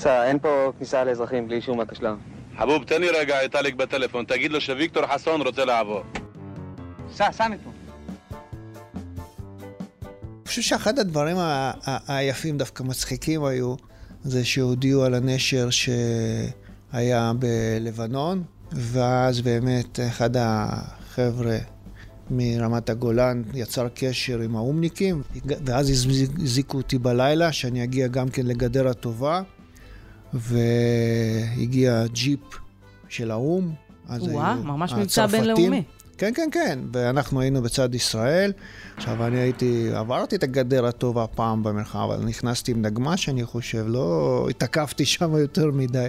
סע, אין פה כניסה לאזרחים בלי אישור מהתשל"ם. חבוב, תן לי רגע את טליק בטלפון, תגיד לו שוויקטור חסון רוצה לעבור. סע, סע מפה. אני חושב שאחד הדברים ה- ה- היפים, דווקא מצחיקים היו, זה שהודיעו על הנשר שהיה בלבנון, ואז באמת אחד החבר'ה מרמת הגולן יצר קשר עם האומניקים, ואז הזעיקו אותי בלילה שאני אגיע גם כן לגדר הטובה, והגיע ג'יפ של האו"ם. אז וואה, ממש מבצע. בינלאומי. כן, כן, כן, ואנחנו היינו בצד ישראל. עכשיו, אני הייתי, עברתי את הגדר הטובה פעם במרחב, אבל נכנסתי עם נגמ"ש, אני חושב, לא התעכבתי שם יותר מדי.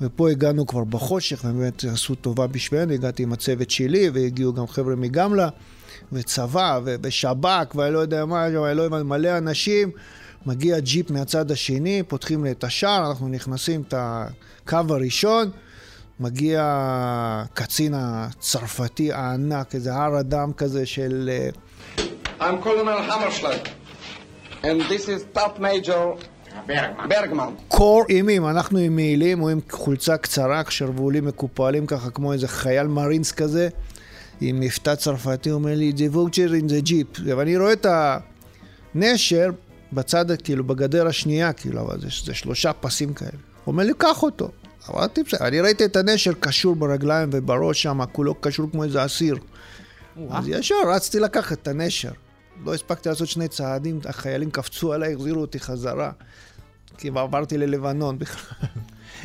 ופה הגענו כבר בחושך, ובאמת עשו טובה בשבילנו, הגעתי עם הצוות שלי, והגיעו גם חבר'ה מגמלה, וצבא, ושב"כ, ואני לא יודע מה, אני לא מלא אנשים. מגיע ג'יפ מהצד השני, פותחים לי את השער, אנחנו נכנסים את הקו הראשון. מגיע הקצין הצרפתי הענק, איזה הר אדם כזה של... אה, I'm Colonel Hammerschlag, and this is Top Major Bergman. קור אימים, אנחנו עם מעילים, הוא עם חולצה קצרה, שרוולים מקופלים ככה כמו איזה חייל מרינס כזה, עם מבטא צרפתי, הוא אומר לי, זה ווג'ר in the jeep. ואני רואה את הנשר בצד, כאילו, בגדר השנייה, כאילו, אבל זה, זה שלושה פסים כאלה. הוא אומר לי, קח אותו. אמרתי, בסדר, אני ראיתי את הנשר קשור ברגליים ובראש שם, כולו קשור כמו איזה אסיר. אז ישר רצתי לקחת את הנשר. לא הספקתי לעשות שני צעדים, החיילים קפצו עליי, החזירו אותי חזרה. כי עברתי ללבנון בכלל.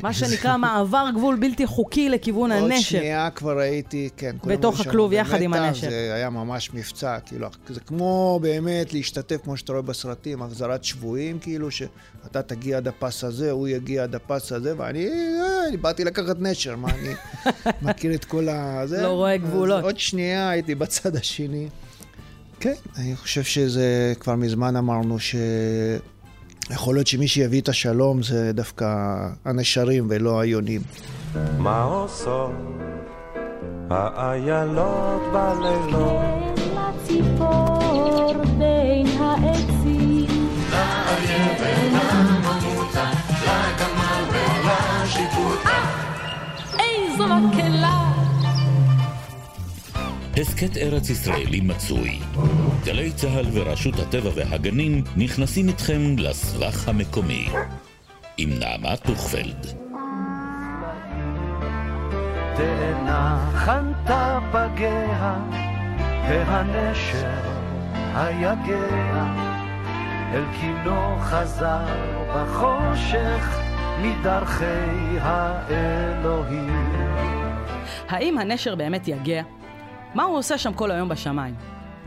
מה שנקרא מעבר גבול בלתי חוקי לכיוון עוד הנשר. שנייה כבר הייתי, כן. בתוך הכלוב יחד עם הנשר. זה היה ממש מבצע, כאילו, זה כמו באמת להשתתף, כמו שאתה רואה בסרטים, החזרת שבויים, כאילו, שאתה תגיע עד הפס הזה, הוא יגיע עד הפס הזה, ואני אה, אני באתי לקחת נשר, מה, אני מכיר את כל ה... זה? לא רואה גבולות. עוד שנייה הייתי בצד השני. כן, אני חושב שזה, כבר מזמן אמרנו ש... יכול להיות שמי שיביא את השלום זה דווקא הנשרים ולא היונים. מה עושות האיילות בלילות? לציפור בין העצים. איזו מקהלה! הסכת ארץ ישראלי מצוי. גלי צה"ל ורשות הטבע והגנים נכנסים איתכם לסבך המקומי. עם נעמה טוכפלד. תנחנת פגיה, והנשר היגע, אל קינו חזר בחושך מדרכי האלוהים. האם הנשר באמת יגע? מה הוא עושה שם כל היום בשמיים?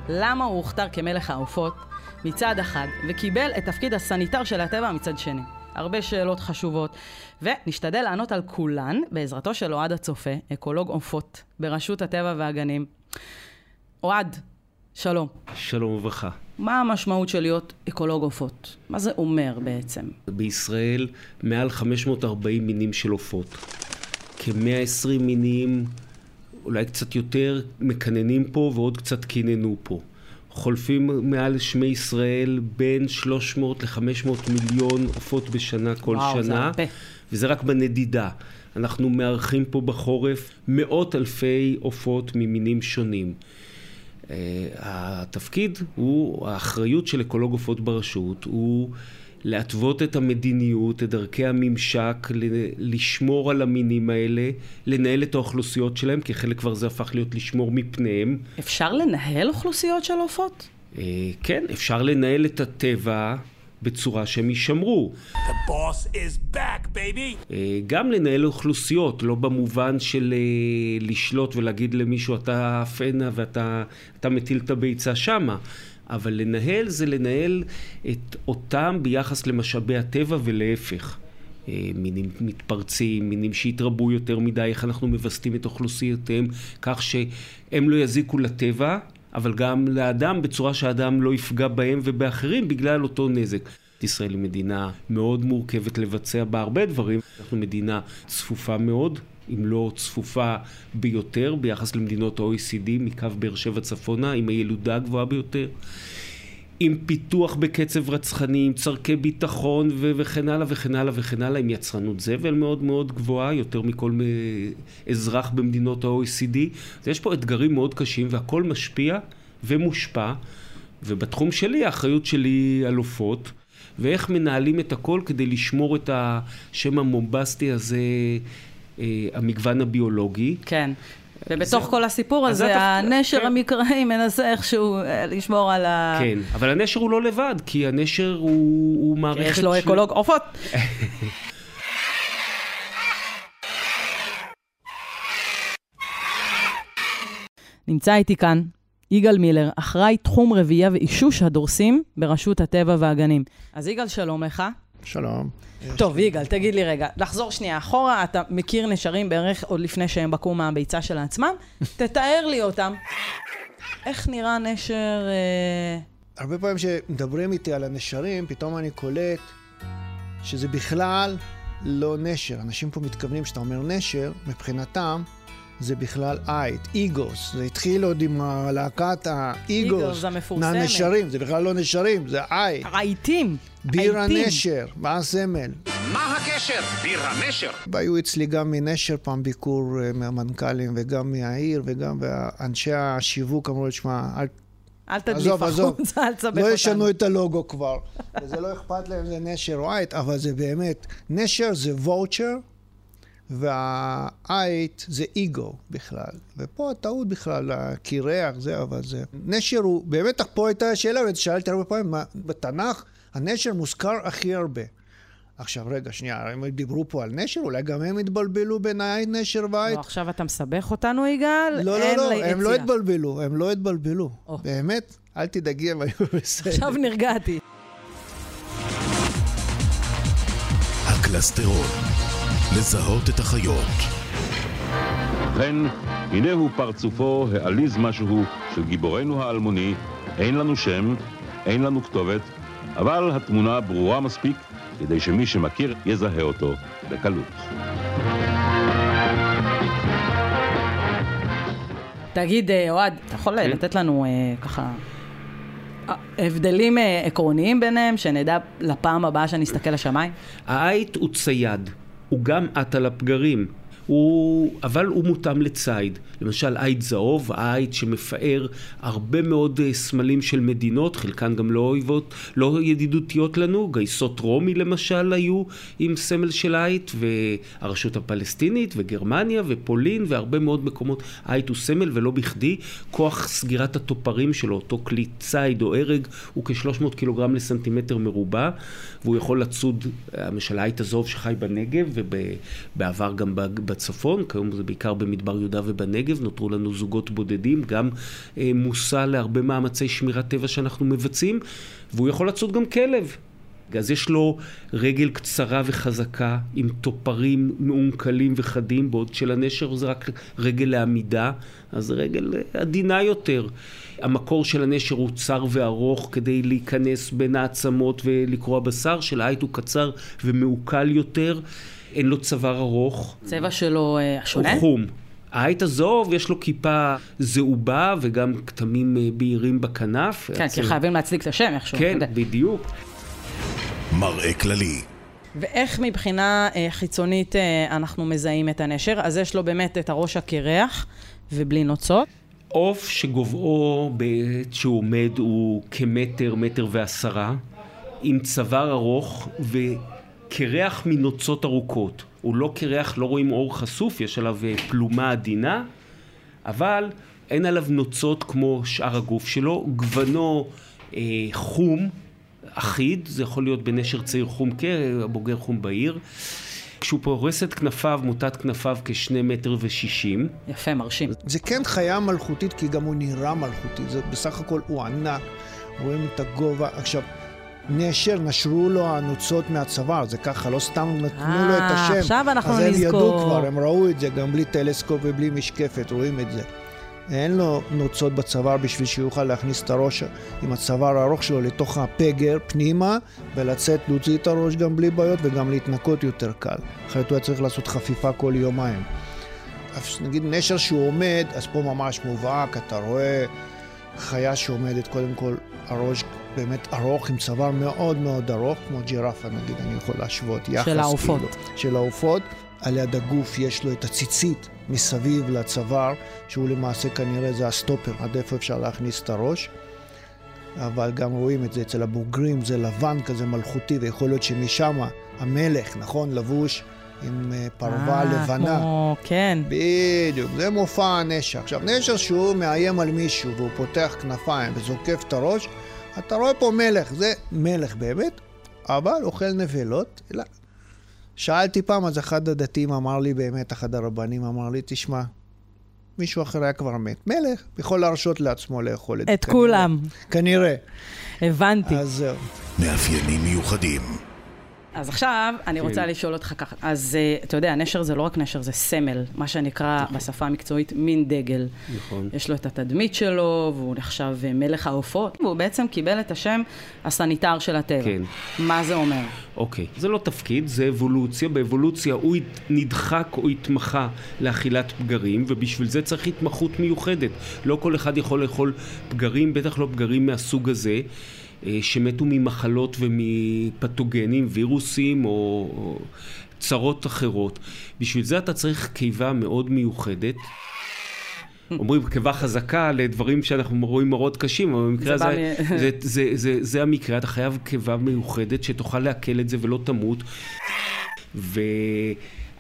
למה הוא הוכתר כמלך העופות מצד אחד, וקיבל את תפקיד הסניטר של הטבע מצד שני? הרבה שאלות חשובות, ונשתדל לענות על כולן בעזרתו של אוהד הצופה, אקולוג עופות ברשות הטבע והגנים. אוהד, שלום. שלום וברכה. מה המשמעות של להיות אקולוג עופות? מה זה אומר בעצם? בישראל מעל 540 מינים של עופות. כ-120 מינים, אולי קצת יותר, מקננים פה ועוד קצת קיננו פה. חולפים מעל שמי ישראל בין 300 ל-500 מיליון עופות בשנה כל וואו, זה שנה. הרבה. וזה רק בנדידה. אנחנו מארחים פה בחורף מאות אלפי עופות ממינים שונים. Uh, התפקיד הוא, האחריות של אקולוג עופות ברשות הוא להתוות את המדיניות, את דרכי הממשק, ל- לשמור על המינים האלה, לנהל את האוכלוסיות שלהם, כי חלק כבר זה הפך להיות לשמור מפניהם. אפשר לנהל אוכלוסיות של עופות? Uh, כן, אפשר לנהל את הטבע בצורה שהם יישמרו. אה, גם לנהל אוכלוסיות, לא במובן של אה, לשלוט ולהגיד למישהו אתה הנה ואתה אתה מטיל את הביצה שמה, אבל לנהל זה לנהל את אותם ביחס למשאבי הטבע ולהפך. אה, מינים מתפרצים, מינים שהתרבו יותר מדי, איך אנחנו מווסתים את אוכלוסייותיהם כך שהם לא יזיקו לטבע, אבל גם לאדם בצורה שהאדם לא יפגע בהם ובאחרים בגלל אותו נזק. ישראל היא מדינה מאוד מורכבת לבצע בה הרבה דברים. אנחנו מדינה צפופה מאוד, אם לא צפופה ביותר, ביחס למדינות ה-OECD, מקו באר שבע צפונה, עם הילודה הגבוהה ביותר. עם פיתוח בקצב רצחני, עם צורכי ביטחון ו- וכן הלאה וכן הלאה וכן הלאה, עם יצרנות זבל מאוד מאוד גבוהה, יותר מכל אזרח במדינות ה-OECD. אז יש פה אתגרים מאוד קשים והכל משפיע ומושפע, ובתחום שלי האחריות שלי על עופות, ואיך מנהלים את הכל כדי לשמור את השם המומבסטי הזה, המגוון הביולוגי. כן. ובתוך כל הסיפור זה הזה, התפקיד- הנשר כן. המקראי מנסה איכשהו אה, לשמור על ה... כן, אבל הנשר הוא לא לבד, כי הנשר הוא, הוא מערכת... יש לו של- אקולוג עופות. נמצא איתי כאן יגאל מילר, אחראי תחום רבייה ואישוש הדורסים ברשות הטבע והגנים. אז יגאל, שלום לך. שלום. טוב, יגאל, תגיד לי רגע, לחזור שנייה אחורה, אתה מכיר נשרים בערך עוד לפני שהם בקעו מהביצה של עצמם? תתאר לי אותם. איך נראה נשר... אה, הרבה פעמים כשמדברים איתי על הנשרים, פתאום אני קולט שזה בכלל לא נשר. אנשים פה מתכוונים, כשאתה אומר נשר, מבחינתם זה בכלל עייט, איגוס. זה התחיל עוד עם להקת האיגוס. איגוס המפורסמת. מהנשרים, זה בכלל לא נשרים, זה עייט. רהיטים. ביר. הנשר, מה הסמל? מה הקשר? ביר הנשר. והיו אצלי גם מנשר פעם ביקור אה, מהמנכ"לים וגם מהעיר וגם אנשי השיווק אמרו לי, שמע, אל אל תדליף עזוב, עזוב. החוצה, אל תסבך לא אותנו. ישנו את הלוגו כבר. וזה לא אכפת להם, זה נשר או עייט, אבל זה באמת, נשר זה וואוצ'ר, והעייט זה אגו בכלל. ופה הטעות בכלל, הקירח, זה, אבל זה... נשר הוא, באמת פה הייתה השאלה, ושאלתי הרבה פעמים, מה, בתנ"ך הנשר מוזכר הכי הרבה. עכשיו, רגע, שנייה, הם דיברו פה על נשר, אולי גם הם התבלבלו בין העייט, נשר ועייט? לא, עכשיו אתה מסבך אותנו, יגאל? לא, לא, לא, לי הם לא. התבלבלו, הם לא התבלבלו. או. באמת, אל תדאגי, הם היו בסדר. עכשיו נרגעתי. הקלסטרון, לזהות את החיות. ובכן, הנה הוא פרצופו העליז משהו של גיבורנו האלמוני, אין לנו שם, אין לנו כתובת, אבל התמונה ברורה מספיק כדי שמי שמכיר יזהה אותו בקלות. תגיד, אה, אוהד, אתה יכול כן. לתת לנו אה, ככה אה, הבדלים אה, עקרוניים ביניהם, שנדע לפעם הבאה שנסתכל לשמיים? העייט הוא צייד, הוא גם עט על הפגרים. הוא, אבל הוא מותאם לציד. למשל, עייט זהוב, העייט שמפאר הרבה מאוד אה, סמלים של מדינות, חלקן גם לא אויבות, לא ידידותיות לנו. גייסות רומי למשל היו עם סמל של עייט, והרשות הפלסטינית, וגרמניה, ופולין, והרבה מאוד מקומות. עייט הוא סמל, ולא בכדי. כוח סגירת התופרים שלו, אותו כלי ציד או הרג, הוא כ-300 קילוגרם לסנטימטר מרובע, והוא יכול לצוד, אה, למשל העייט הזהוב שחי בנגב, ובעבר גם ב- בצפון, כיום זה בעיקר במדבר יהודה ובנגב, נותרו לנו זוגות בודדים, גם אה, מושא להרבה מאמצי שמירת טבע שאנחנו מבצעים, והוא יכול לצוד גם כלב. אז יש לו רגל קצרה וחזקה, עם טופרים מעונקלים וחדים, בעוד שלנשר זה רק רגל לעמידה, אז זה רגל עדינה יותר. המקור של הנשר הוא צר וארוך כדי להיכנס בין העצמות ולקרוע בשר, של העית הוא קצר ומעוקל יותר, אין לו צוואר ארוך. צבע שלו אה, שונה? הוא חום. העית הזוב, יש לו כיפה זהובה וגם כתמים אה, בהירים בכנף. כן, כי חייבים להצדיק את השם איכשהו. כן. בדיוק. מראה כללי. ואיך מבחינה אה, חיצונית אה, אנחנו מזהים את הנשר? אז יש לו באמת את הראש הקרח ובלי נוצות. עוף שגובהו בעת שהוא עומד הוא כמטר, מטר ועשרה, עם צוואר ארוך וקרח מנוצות ארוכות. הוא לא קרח, לא רואים אור חשוף, יש עליו אה, פלומה עדינה, אבל אין עליו נוצות כמו שאר הגוף שלו. גוונו אה, חום, אחיד, זה יכול להיות בנשר צעיר חום כבוגר חום בעיר. כשהוא פורס את כנפיו, מוטת כנפיו כשני מטר ושישים. יפה, מרשים. זה כן חיה מלכותית, כי גם הוא נראה מלכותי. זה בסך הכל הוא ענק, רואים את הגובה. עכשיו, נשר, נשרו לו הנוצות מהצוואר, זה ככה, לא סתם נתנו אה, לו את השם. עכשיו אנחנו אז הם נזכור. ידעו כבר, הם ראו את זה, גם בלי טלסקופ ובלי משקפת, רואים את זה. אין לו נוצות בצוואר בשביל שיוכל להכניס את הראש עם הצוואר הארוך שלו לתוך הפגר פנימה ולצאת, להוציא את הראש גם בלי בעיות וגם להתנקות יותר קל. אחרת הוא היה צריך לעשות חפיפה כל יומיים. אז נגיד נשר שהוא עומד, אז פה ממש מובהק, אתה רואה חיה שעומדת, קודם כל הראש באמת ארוך, עם צוואר מאוד מאוד ארוך, כמו ג'ירפה נגיד, אני יכול להשוות יחס. של העופות. כאילו, של העופות. על יד הגוף יש לו את הציצית מסביב לצוואר, שהוא למעשה כנראה זה הסטופר, עד איפה אפשר להכניס את הראש. אבל גם רואים את זה אצל הבוגרים, זה לבן כזה מלכותי, ויכול להיות שמשם המלך, נכון, לבוש עם אה, פרווה אה, לבנה. כמו, כן. בדיוק, זה מופע הנשר. עכשיו, נשר שהוא מאיים על מישהו והוא פותח כנפיים וזוקף את הראש, אתה רואה פה מלך, זה מלך באמת, אבל אוכל נבלות. אלא... שאלתי פעם, אז אחד הדתיים אמר לי באמת, אחד הרבנים אמר לי, תשמע, מישהו אחר היה כבר מת. מלך יכול להרשות לעצמו לאכול את זה. את כולם. כנראה. הבנתי. אז זהו. מאפיינים מיוחדים. אז עכשיו, אני כן. רוצה לשאול אותך ככה. אז אה, אתה יודע, נשר זה לא רק נשר, זה סמל, מה שנקרא בשפה המקצועית מין דגל. נכון. יש לו את התדמית שלו, והוא נחשב אה, מלך העופות, והוא בעצם קיבל את השם הסניטר של הטבע. כן. מה זה אומר? אוקיי, זה לא תפקיד, זה אבולוציה. באבולוציה הוא נדחק או התמחה לאכילת פגרים, ובשביל זה צריך התמחות מיוחדת. לא כל אחד יכול לאכול פגרים, בטח לא פגרים מהסוג הזה, שמתו ממחלות ומפתוגנים, וירוסים או, או צרות אחרות. בשביל זה אתה צריך קיבה מאוד מיוחדת. אומרים קיבה חזקה לדברים שאנחנו רואים מראות קשים, אבל במקרה זה הזה, בא מ- זה, זה, זה, זה המקרה, אתה חייב קיבה מיוחדת שתוכל לעכל את זה ולא תמות.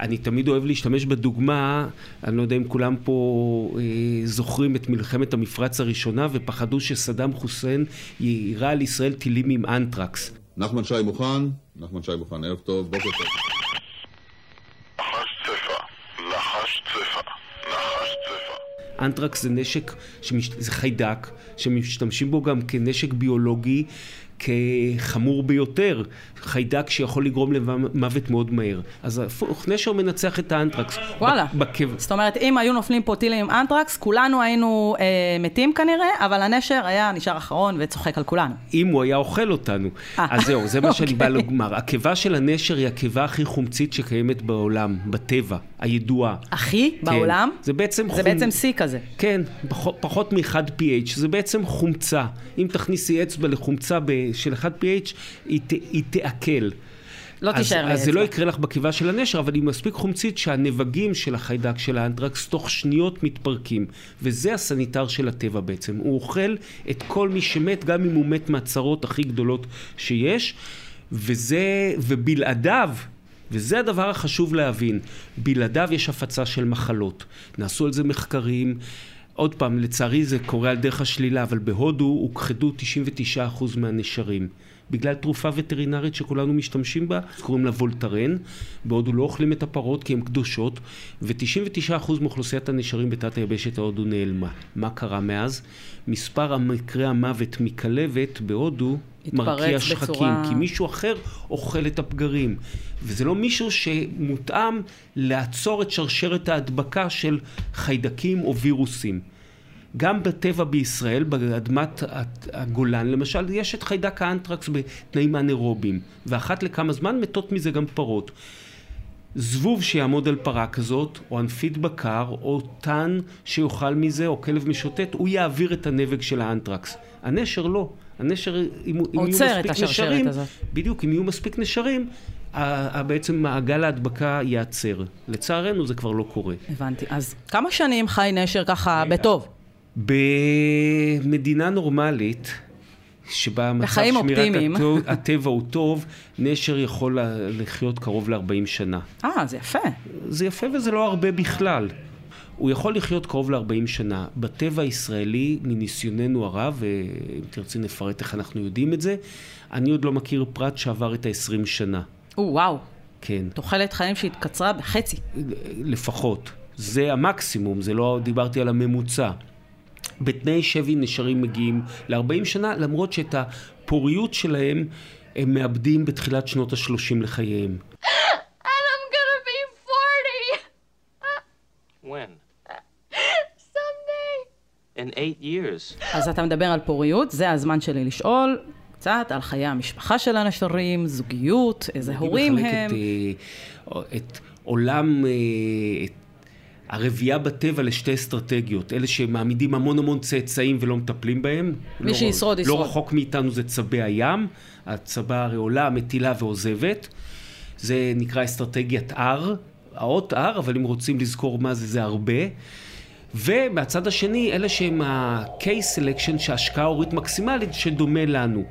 ואני תמיד אוהב להשתמש בדוגמה, אני לא יודע אם כולם פה אה, זוכרים את מלחמת המפרץ הראשונה ופחדו שסדאם חוסיין יירה על ישראל טילים עם אנטרקס. נחמן שי מוכן? נחמן שי מוכן, ערב טוב, בוקר טוב. אנטרקס זה נשק, שמש... זה חיידק, שמשתמשים בו גם כנשק ביולוגי כחמור ביותר, חיידק שיכול לגרום למוות מאוד מהר. אז הפוך, נשר מנצח את האנטרקס. וואלה. בקב... זאת אומרת, אם היו נופלים פה טילים עם אנטרקס, כולנו היינו אה, מתים כנראה, אבל הנשר היה נשאר אחרון וצוחק על כולנו. אם הוא היה אוכל אותנו. אה. אז זהו, זה מה שאני בא אוקיי. לומר. הקיבה של הנשר היא הקיבה הכי חומצית שקיימת בעולם, בטבע, הידועה. הכי? כן. בעולם? זה בעצם זה בעצם שיא כזה. כן, פחות, פחות מ-1 pH, זה בעצם חומצה. אם תכניסי אצבע לחומצה ב- של 1 pH, היא, ת, היא תעכל. לא אז, תישאר אז זה. לא יקרה לך בקיבה של הנשר, אבל היא מספיק חומצית שהנבגים של החיידק של האנטרקס תוך שניות מתפרקים. וזה הסניטר של הטבע בעצם. הוא אוכל את כל מי שמת, גם אם הוא מת מהצרות הכי גדולות שיש. וזה, ובלעדיו, וזה הדבר החשוב להבין, בלעדיו יש הפצה של מחלות. נעשו על זה מחקרים. עוד פעם, לצערי זה קורה על דרך השלילה, אבל בהודו הוכחדו 99% מהנשרים. בגלל תרופה וטרינרית שכולנו משתמשים בה, קוראים לה וולטרן. בהודו לא אוכלים את הפרות כי הן קדושות, ו-99% מאוכלוסיית הנשרים בתת היבשת ההודו נעלמה. מה קרה מאז? מספר מקרי המוות מכלבת בהודו מרקיע שחקים, בצורה- כי מישהו אחר אוכל את הפגרים. וזה לא מישהו שמותאם לעצור את שרשרת ההדבקה של חיידקים או וירוסים. גם בטבע בישראל, באדמת הגולן למשל, יש את חיידק האנטרקס בתנאים אנאירובים, ואחת לכמה זמן מתות מזה גם פרות. זבוב שיעמוד על פרה כזאת, או ענפית בקר, או תן שיאכל מזה, או כלב משוטט, הוא יעביר את הנבג של האנטרקס. הנשר לא. הנשר, אם, אם יהיו מספיק נשרים, הזאת. בדיוק, אם יהיו מספיק נשרים, בעצם מעגל ההדבקה ייעצר. לצערנו זה כבר לא קורה. הבנתי. אז כמה שנים חי נשר ככה בטוב? במדינה נורמלית, שבה מצב שמירת אופטימיים. הטבע הוא טוב, נשר יכול לחיות קרוב ל-40 שנה. אה, זה יפה. זה יפה וזה לא הרבה בכלל. הוא יכול לחיות קרוב ל-40 שנה. בטבע הישראלי, מניסיוננו הרב, ואם תרצי נפרט איך אנחנו יודעים את זה, אני עוד לא מכיר פרט שעבר את ה-20 שנה. או, וואו. כן. תוחלת חיים שהתקצרה בחצי. לפחות. זה המקסימום, זה לא דיברתי על הממוצע. בתנאי שבי נשרים מגיעים ל-40 שנה, למרות שאת הפוריות שלהם הם מאבדים בתחילת שנות ה-30 לחייהם. And I'm gonna be 40 When? someday. In eight years. אז אתה מדבר על פוריות, זה הזמן שלי לשאול קצת על חיי המשפחה של הנשרים, זוגיות, איזה הורים אני מחלק הם. את, אה, את עולם, אה, את הרבייה בטבע לשתי אסטרטגיות, אלה שמעמידים המון המון צאצאים ולא מטפלים בהם. מי לא, שישרוד, לא ישרוד. רחוק מאיתנו זה צבי הים, הצבה הרי עולה, מטילה ועוזבת. זה נקרא אסטרטגיית R, האות R, אבל אם רוצים לזכור מה זה, זה הרבה. ומהצד השני, אלה שהם ה-case selection, שההשקעה הורית מקסימלית, שדומה לנו.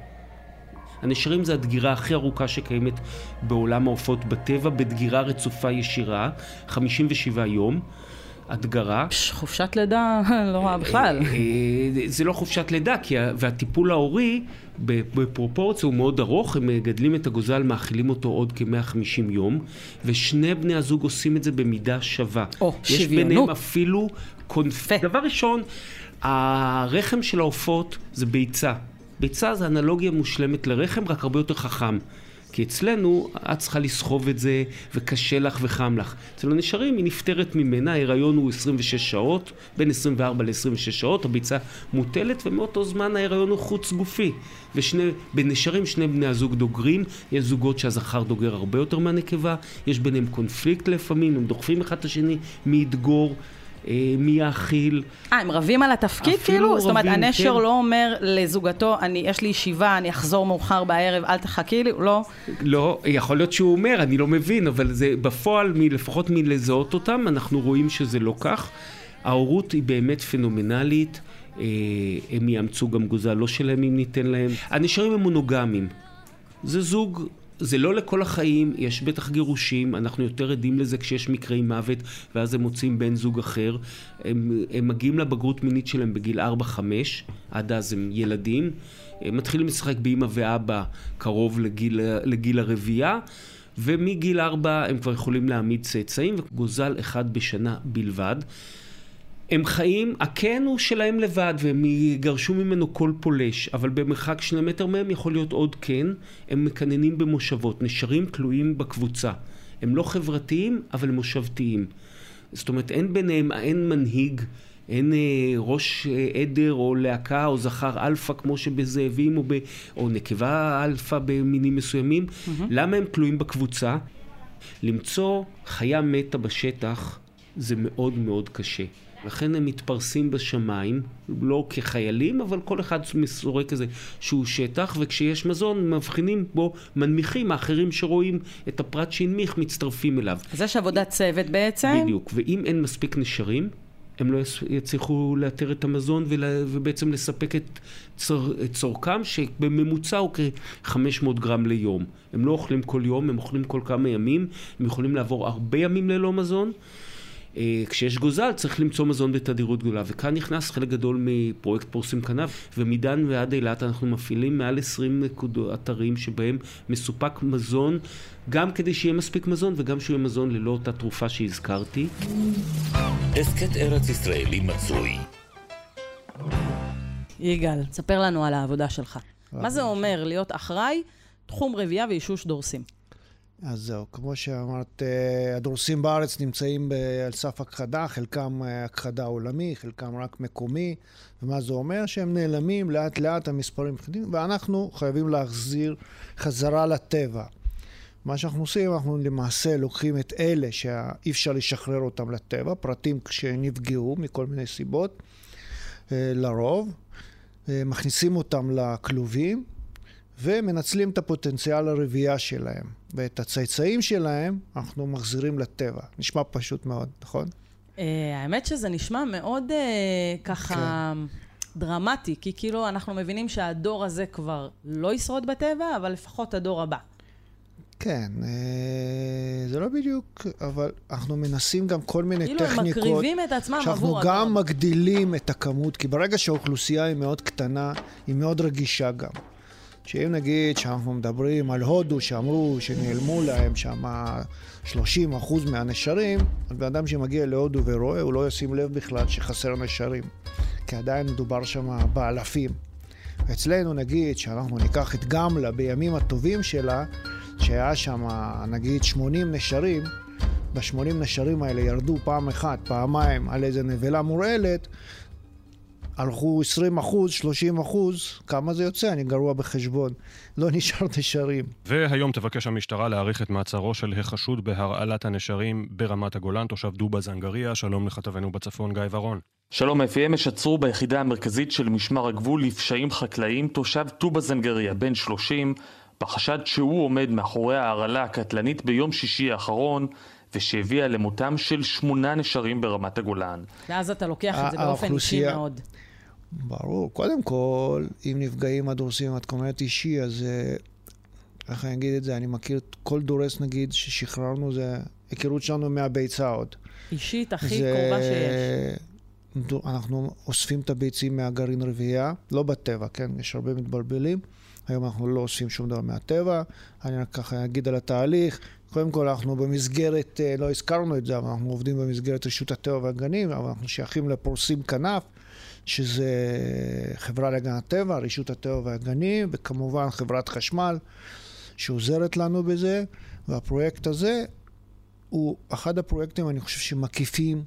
הנשרים זה הדגירה הכי ארוכה שקיימת בעולם העופות בטבע, בדגירה רצופה ישירה, 57 יום. הדגרה. חופשת לידה לא רעה בכלל. אה, זה לא חופשת לידה, כי והטיפול ההורי בפרופורציה הוא מאוד ארוך, הם מגדלים את הגוזל, מאכילים אותו עוד כ-150 יום, ושני בני הזוג עושים את זה במידה שווה. או, יש שוויונות. ביניהם אפילו קונפליקט. דבר ראשון, הרחם של העופות זה ביצה. ביצה זה אנלוגיה מושלמת לרחם, רק הרבה יותר חכם. כי אצלנו, את צריכה לסחוב את זה, וקשה לך וחם לך. אצל הנשרים היא נפטרת ממנה, ההיריון הוא 26 שעות, בין 24 ל-26 שעות, הביצה מוטלת, ומאותו זמן ההיריון הוא חוץ גופי. ובנשרים שני בני הזוג דוגרים, יש זוגות שהזכר דוגר הרבה יותר מהנקבה, יש ביניהם קונפליקט לפעמים, הם דוחפים אחד את השני, מי ידגור. אה, מי יאכיל. אה, הם רבים על התפקיד כאילו? זאת אומרת, רבים, הנשר כן. לא אומר לזוגתו, אני, יש לי ישיבה, אני אחזור מאוחר בערב, אל תחכי לי, לא. לא, יכול להיות שהוא אומר, אני לא מבין, אבל זה בפועל, מ- לפחות מלזהות אותם, אנחנו רואים שזה לא כך. ההורות היא באמת פנומנלית, אה, הם יאמצו גם גוזל לא שלהם אם ניתן להם. הנשארים הם מונוגמים. זה זוג, זה לא לכל החיים, יש בטח גירושים, אנחנו יותר עדים לזה כשיש מקרי מוות, ואז הם מוצאים בן זוג אחר. הם, הם מגיעים לבגרות מינית שלהם בגיל 4-5, עד אז הם ילדים. הם מתחילים לשחק באמא ואבא קרוב לגיל, לגיל הרבייה. ומגיל ארבע הם כבר יכולים להעמיד צאצאים, וגוזל אחד בשנה בלבד. הם חיים, הקן הוא שלהם לבד, והם יגרשו ממנו כל פולש, אבל במרחק שני מטר מהם יכול להיות עוד קן, הם מקננים במושבות, נשרים תלויים בקבוצה. הם לא חברתיים, אבל מושבתיים. זאת אומרת, אין ביניהם, אין מנהיג, אין אה, ראש אה, עדר או להקה או זכר אלפא כמו שבזאבים או, ב, או נקבה אלפא במינים מסוימים. Mm-hmm. למה הם תלויים בקבוצה? למצוא חיה מתה בשטח זה מאוד מאוד קשה. לכן הם מתפרסים בשמיים, לא כחיילים, אבל כל אחד סורק איזה שהוא שטח, וכשיש מזון, מבחינים בו, מנמיכים, האחרים שרואים את הפרט שהנמיך מצטרפים אליו. אז יש עבודת צוות בעצם. בדיוק, ואם אין מספיק נשרים, הם לא יצליחו לאתר את המזון ול, ובעצם לספק את, צור, את צורכם, שבממוצע הוא כ-500 גרם ליום. הם לא אוכלים כל יום, הם אוכלים כל כמה ימים, הם יכולים לעבור הרבה ימים ללא מזון. אה, כשיש גוזל צריך למצוא מזון בתדירות גדולה, וכאן נכנס חלק גדול מפרויקט פורסים כנף, ומדן ועד אילת אנחנו מפעילים מעל 20 נקודות אתרים שבהם מסופק מזון, גם כדי שיהיה מספיק מזון וגם שיהיה מזון ללא אותה תרופה שהזכרתי. הסכת ארץ ישראלי מצוי. יגאל, ספר לנו על העבודה שלך. מה זה אומר להיות אחראי, תחום רבייה ואישוש דורסים? אז זהו, כמו שאמרת, אה, הדורסים בארץ נמצאים על סף הכחדה, חלקם אה, הכחדה עולמי, חלקם רק מקומי, ומה זה אומר? שהם נעלמים לאט לאט המספרים יורדים, ואנחנו חייבים להחזיר חזרה לטבע. מה שאנחנו עושים, אנחנו למעשה לוקחים את אלה שאי אפשר לשחרר אותם לטבע, פרטים שנפגעו מכל מיני סיבות, אה, לרוב, מכניסים אותם לכלובים, ומנצלים את הפוטנציאל הרבייה שלהם. ואת הצאצאים שלהם אנחנו מחזירים לטבע. נשמע פשוט מאוד, נכון? אה, האמת שזה נשמע מאוד אה, ככה דרמטי, כי כאילו אנחנו מבינים שהדור הזה כבר לא ישרוד בטבע, אבל לפחות הדור הבא. כן, אה, זה לא בדיוק, אבל אנחנו מנסים גם כל מיני כאילו הם טכניקות. מקריבים את עצמם שאנחנו עבור הדור גם הבא. מגדילים את הכמות, כי ברגע שהאוכלוסייה היא מאוד קטנה, היא מאוד רגישה גם. שאם נגיד שאנחנו מדברים על הודו, שאמרו שנעלמו להם שם 30 אחוז מהנשרים, אז בן אדם שמגיע להודו ורואה, הוא לא ישים לב בכלל שחסר נשרים. כי עדיין מדובר שם באלפים. אצלנו נגיד שאנחנו ניקח את גמלה בימים הטובים שלה, שהיה שם נגיד 80 נשרים, ב-80 נשרים האלה ירדו פעם אחת, פעמיים, על איזה נבלה מורעלת, הלכו 20 אחוז, 30 אחוז, כמה זה יוצא? אני גרוע בחשבון. לא נשאר נשרים. והיום תבקש המשטרה להאריך את מעצרו של החשוד בהרעלת הנשרים ברמת הגולן, תושב דובה זנגריה. שלום לכתבנו בצפון, גיא ורון. שלום אפי, אמש עצרו ביחידה המרכזית של משמר הגבול לפשעים חקלאיים תושב טובה זנגריה, בן 30, בחשד שהוא עומד מאחורי ההרעלה הקטלנית ביום שישי האחרון, ושהביאה למותם של שמונה נשרים ברמת הגולן. ואז אתה לוקח את זה באופן אישי מאוד. ברור. קודם כל, אם נפגעים הדורסים, את אומרת אישי, אז אה, איך אני אגיד את זה? אני מכיר את כל דורס, נגיד, ששחררנו, זה היכרות שלנו מהביצה עוד. אישית הכי זה... קרובה שיש. אנחנו אוספים את הביצים מהגרעין רביעייה, לא בטבע, כן? יש הרבה מתבלבלים. היום אנחנו לא אוספים שום דבר מהטבע. אני רק ככה אגיד על התהליך. קודם כל, אנחנו במסגרת, אה, לא הזכרנו את זה, אבל אנחנו עובדים במסגרת רשות הטבע והגנים, אבל אנחנו שייכים לפורסים כנף. שזה חברה להגנת טבע, רשות הטבע והגנים, וכמובן חברת חשמל שעוזרת לנו בזה, והפרויקט הזה הוא אחד הפרויקטים, אני חושב, שמקיפים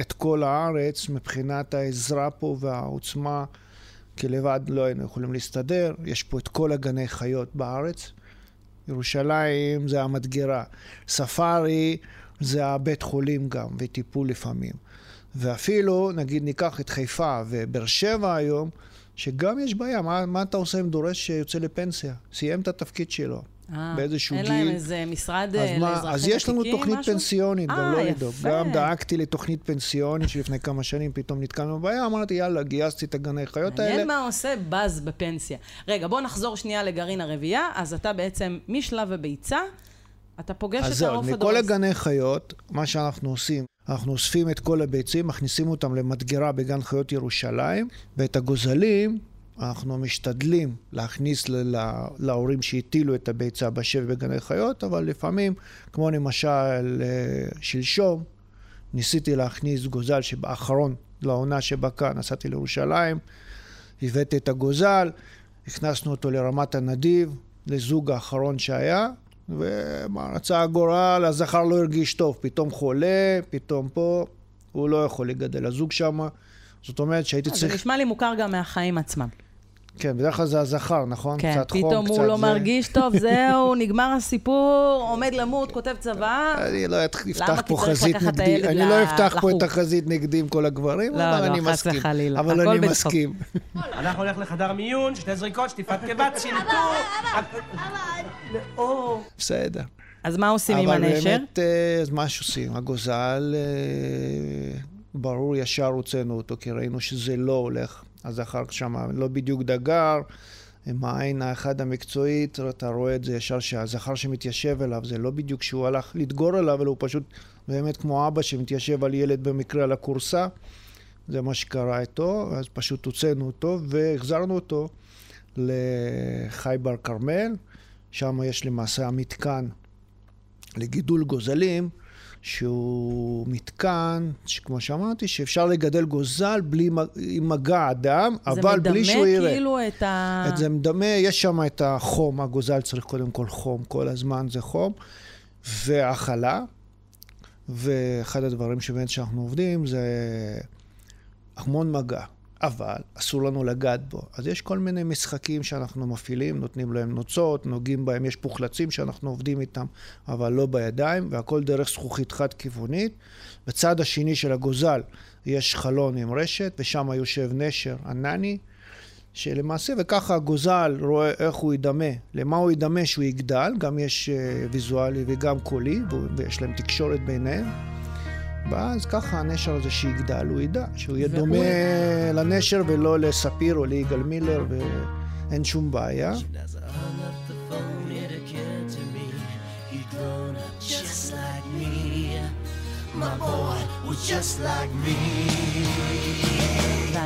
את כל הארץ מבחינת העזרה פה והעוצמה, כי לבד לא היינו יכולים להסתדר. יש פה את כל הגני חיות בארץ. ירושלים זה המדגרה. ספארי זה הבית חולים גם, וטיפול לפעמים. ואפילו, נגיד, ניקח את חיפה ובאר שבע היום, שגם יש בעיה, מה, מה אתה עושה עם דורש שיוצא לפנסיה? סיים את התפקיד שלו. אה, באיזשהו גיל. אין להם איזה משרד לאזרחי ותיקים, אז יש לנו תוכנית משהו? פנסיונית, גם אה, לא. לדאוג. גם דאגתי לתוכנית פנסיונית שלפני כמה שנים פתאום נתקלנו בבעיה, אמרתי, יאללה, גייסתי את הגני חיות האלה. מעניין מה עושה באז בפנסיה. רגע, בוא נחזור שנייה לגרעין הרבייה. אז אתה בעצם, משלב הביצה, אתה פוגש אז את זהו, העוף מכל הדורס. הגני חיות, מה שאנחנו עושים, אנחנו אוספים את כל הביצים, מכניסים אותם למדגרה בגן חיות ירושלים, ואת הגוזלים אנחנו משתדלים להכניס ל- ל- להורים שהטילו את הביצה בשבי בגני חיות, אבל לפעמים, כמו למשל אה, שלשום, ניסיתי להכניס גוזל שבאחרון לעונה שבה כאן, נסעתי לירושלים, הבאתי את הגוזל, הכנסנו אותו לרמת הנדיב, לזוג האחרון שהיה, ומה רצה הגורל, הזכר לא הרגיש טוב, פתאום חולה, פתאום פה, הוא לא יכול לגדל הזוג שמה. זאת אומרת שהייתי זה צריך... נשמע לי מוכר גם מהחיים עצמם. כן, בדרך כלל זה הזכר, נכון? כן, קצת חום, פתאום קצת הוא לא זה. מרגיש טוב, זהו, נגמר הסיפור, עומד למות, כותב צוואה. אני לא אפתח? פה חזית נגדי, אני לא אפתח פה. את החזית נגדי עם כל הגברים, לא, אבל לא, אני חס מסכים. וחלילה, אבל אני. מסכים. אנחנו הולך לחדר מיון, שתי זריקות, שטיפת קיבה, צנתור. או. בסדר. אז מה עושים עם אבל הנשר? באמת, אה, אז מה שעושים? הגוזל, אה, ברור, ישר הוצאנו אותו, כי ראינו שזה לא הולך. הזכר שם לא בדיוק דגר, עם העין האחד המקצועית, אתה רואה את זה ישר שהזכר שמתיישב אליו, זה לא בדיוק שהוא הלך לדגור אליו, אלא הוא פשוט באמת כמו אבא שמתיישב על ילד במקרה על הכורסה. זה מה שקרה איתו, אז פשוט הוצאנו אותו והחזרנו אותו לחי בר כרמל, שם יש למעשה המתקן לגידול גוזלים, שהוא מתקן, שכמו שאמרתי, שאפשר לגדל גוזל בלי, עם מגע אדם, אבל בלי שהוא זה יראה. מדמה כאילו את ה... את זה מדמה, יש שם את החום, הגוזל צריך קודם כל חום, כל הזמן זה חום, והאכלה. ואחד הדברים שבאמת שאנחנו עובדים זה המון מגע, אבל אסור לנו לגעת בו. אז יש כל מיני משחקים שאנחנו מפעילים, נותנים להם נוצות, נוגעים בהם, יש פוחלצים שאנחנו עובדים איתם, אבל לא בידיים, והכל דרך זכוכית חד-כיוונית. בצד השני של הגוזל יש חלון עם רשת, ושם יושב נשר ענני, שלמעשה, וככה הגוזל רואה איך הוא ידמה, למה הוא ידמה שהוא יגדל, גם יש uh, ויזואלי וגם קולי, ויש להם תקשורת ביניהם. ואז ככה הנשר הזה שיגדל, הוא ידע שהוא יהיה והוא- דומה לנשר ולא לספיר או ליגאל מילר, ואין שום בעיה. My boy was just like me.